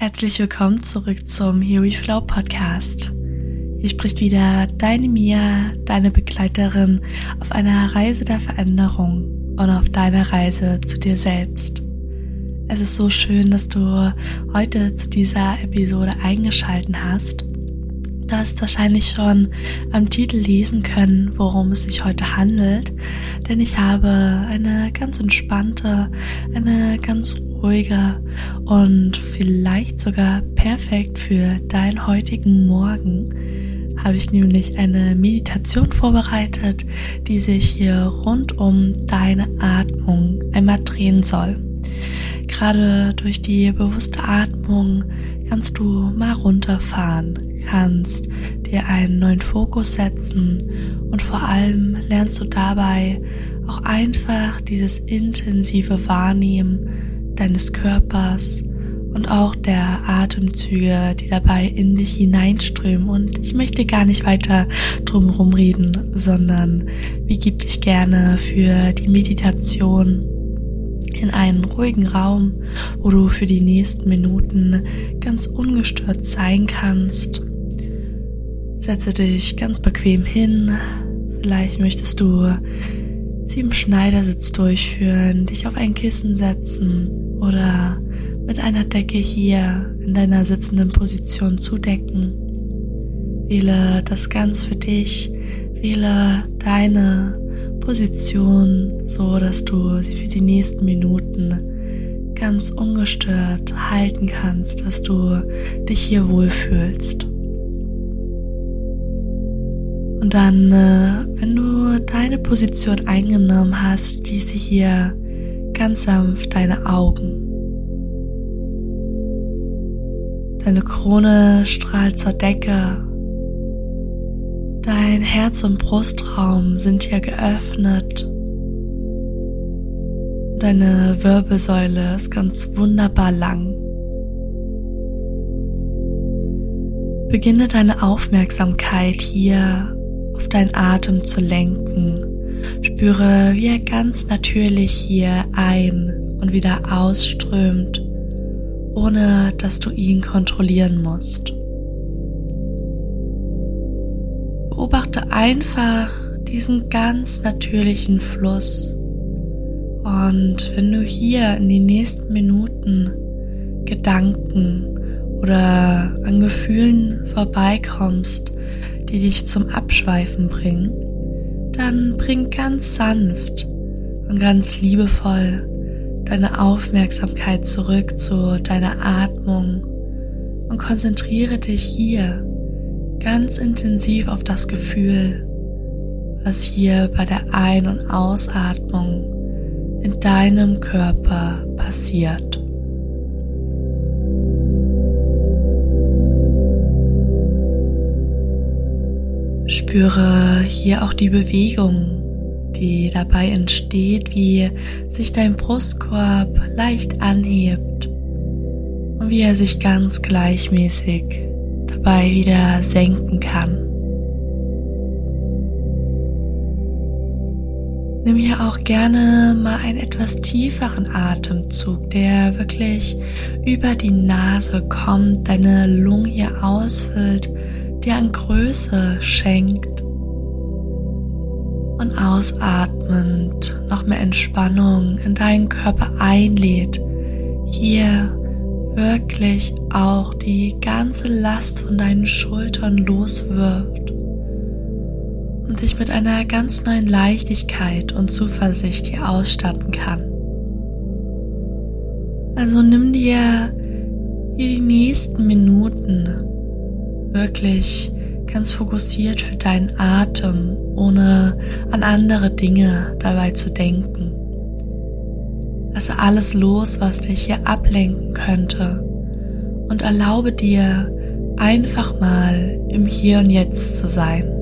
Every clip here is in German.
Herzlich willkommen zurück zum Here We Flow Podcast. Hier spricht wieder deine Mia, deine Begleiterin auf einer Reise der Veränderung und auf deiner Reise zu dir selbst. Es ist so schön, dass du heute zu dieser Episode eingeschalten hast. Du hast wahrscheinlich schon am Titel lesen können, worum es sich heute handelt, denn ich habe eine ganz entspannte, eine ganz ruhige und vielleicht sogar perfekt für deinen heutigen Morgen habe ich nämlich eine Meditation vorbereitet, die sich hier rund um deine Atmung einmal drehen soll. Gerade durch die bewusste Atmung kannst du mal runterfahren, kannst dir einen neuen Fokus setzen und vor allem lernst du dabei auch einfach dieses intensive Wahrnehmen deines Körpers und auch der Atemzüge, die dabei in dich hineinströmen. Und ich möchte gar nicht weiter drumherum reden, sondern begib dich gerne für die Meditation in einen ruhigen Raum, wo du für die nächsten Minuten ganz ungestört sein kannst. Setze dich ganz bequem hin. Vielleicht möchtest du sieben Schneidersitz durchführen, dich auf ein Kissen setzen oder mit einer Decke hier in deiner sitzenden Position zudecken. Wähle das ganz für dich, wähle deine Position so, dass du sie für die nächsten Minuten ganz ungestört halten kannst, dass du dich hier wohlfühlst. Und dann, äh, wenn du deine Position eingenommen hast, schließe hier ganz sanft deine Augen. Deine Krone strahlt zur Decke. Dein Herz- und Brustraum sind hier geöffnet. Deine Wirbelsäule ist ganz wunderbar lang. Beginne deine Aufmerksamkeit hier auf deinen Atem zu lenken. Spüre, wie er ganz natürlich hier ein und wieder ausströmt ohne dass du ihn kontrollieren musst. Beobachte einfach diesen ganz natürlichen Fluss. Und wenn du hier in den nächsten Minuten Gedanken oder an Gefühlen vorbeikommst, die dich zum Abschweifen bringen, dann bring ganz sanft und ganz liebevoll deine Aufmerksamkeit zurück zu deiner Atmung und konzentriere dich hier ganz intensiv auf das Gefühl, was hier bei der Ein- und Ausatmung in deinem Körper passiert. Spüre hier auch die Bewegung die dabei entsteht, wie sich dein Brustkorb leicht anhebt und wie er sich ganz gleichmäßig dabei wieder senken kann. Nimm hier auch gerne mal einen etwas tieferen Atemzug, der wirklich über die Nase kommt, deine Lungen hier ausfüllt, dir an Größe schenkt und ausatmend noch mehr Entspannung in deinen Körper einlädt, hier wirklich auch die ganze Last von deinen Schultern loswirft und dich mit einer ganz neuen Leichtigkeit und Zuversicht hier ausstatten kann. Also nimm dir hier die nächsten Minuten wirklich ganz fokussiert für deinen Atem, ohne an andere Dinge dabei zu denken. Lasse alles los, was dich hier ablenken könnte und erlaube dir einfach mal im Hier und Jetzt zu sein.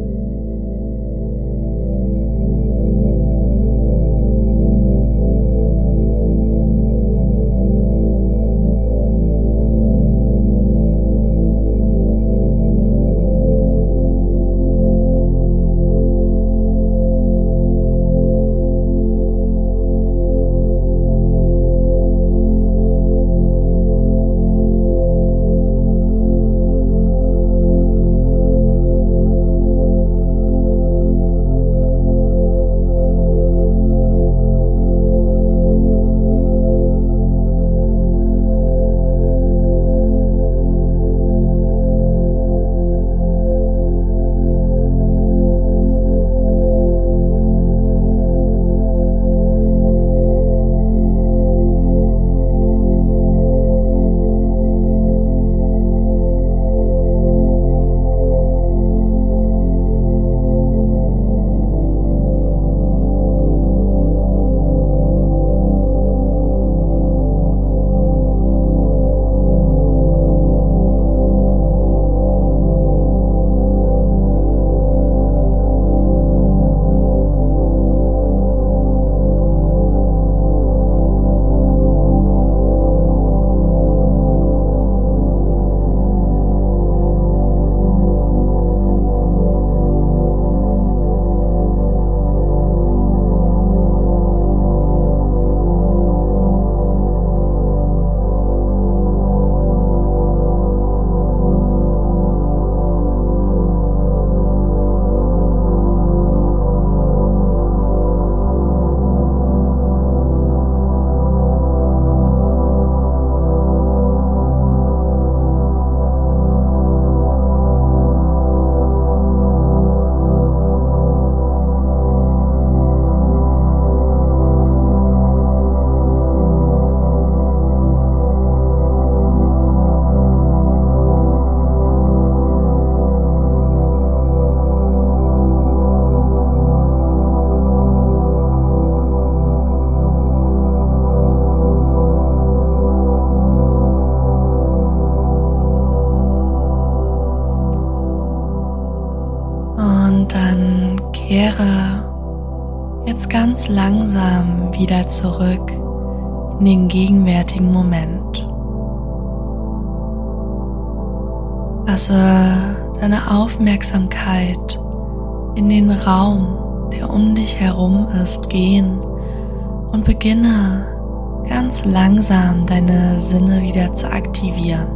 Kehre jetzt ganz langsam wieder zurück in den gegenwärtigen Moment. Lasse deine Aufmerksamkeit in den Raum, der um dich herum ist, gehen und beginne ganz langsam deine Sinne wieder zu aktivieren.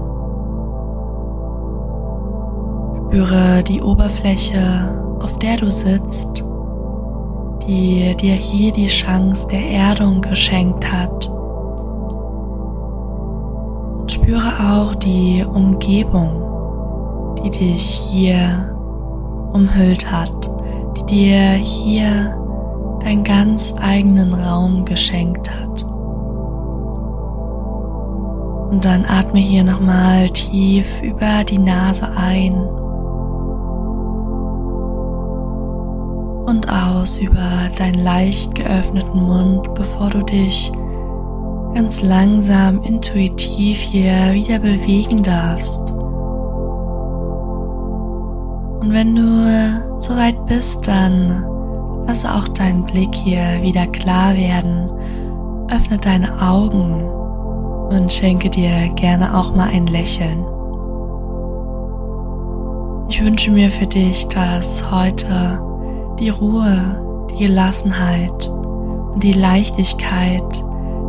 Spüre die Oberfläche, auf der du sitzt, die dir hier die Chance der Erdung geschenkt hat. Und spüre auch die Umgebung, die dich hier umhüllt hat, die dir hier deinen ganz eigenen Raum geschenkt hat. Und dann atme hier nochmal tief über die Nase ein und aus über deinen leicht geöffneten Mund, bevor du dich ganz langsam intuitiv hier wieder bewegen darfst. Und wenn du soweit bist, dann lass auch deinen Blick hier wieder klar werden. Öffne deine Augen und schenke dir gerne auch mal ein Lächeln. Ich wünsche mir für dich, dass heute die Ruhe, die Gelassenheit und die Leichtigkeit,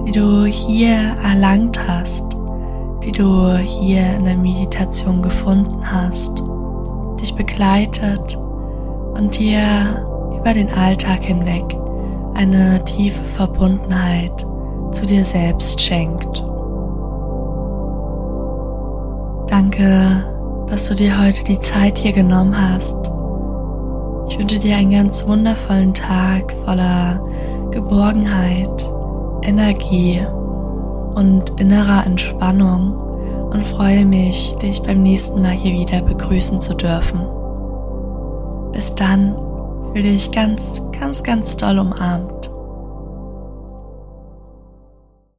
die du hier erlangt hast, die du hier in der Meditation gefunden hast, dich begleitet und dir über den Alltag hinweg eine tiefe Verbundenheit zu dir selbst schenkt. Danke, dass du dir heute die Zeit hier genommen hast. Ich wünsche dir einen ganz wundervollen Tag voller Geborgenheit, Energie und innerer Entspannung und freue mich, dich beim nächsten Mal hier wieder begrüßen zu dürfen. Bis dann, fühle dich ganz, ganz, ganz doll umarmt.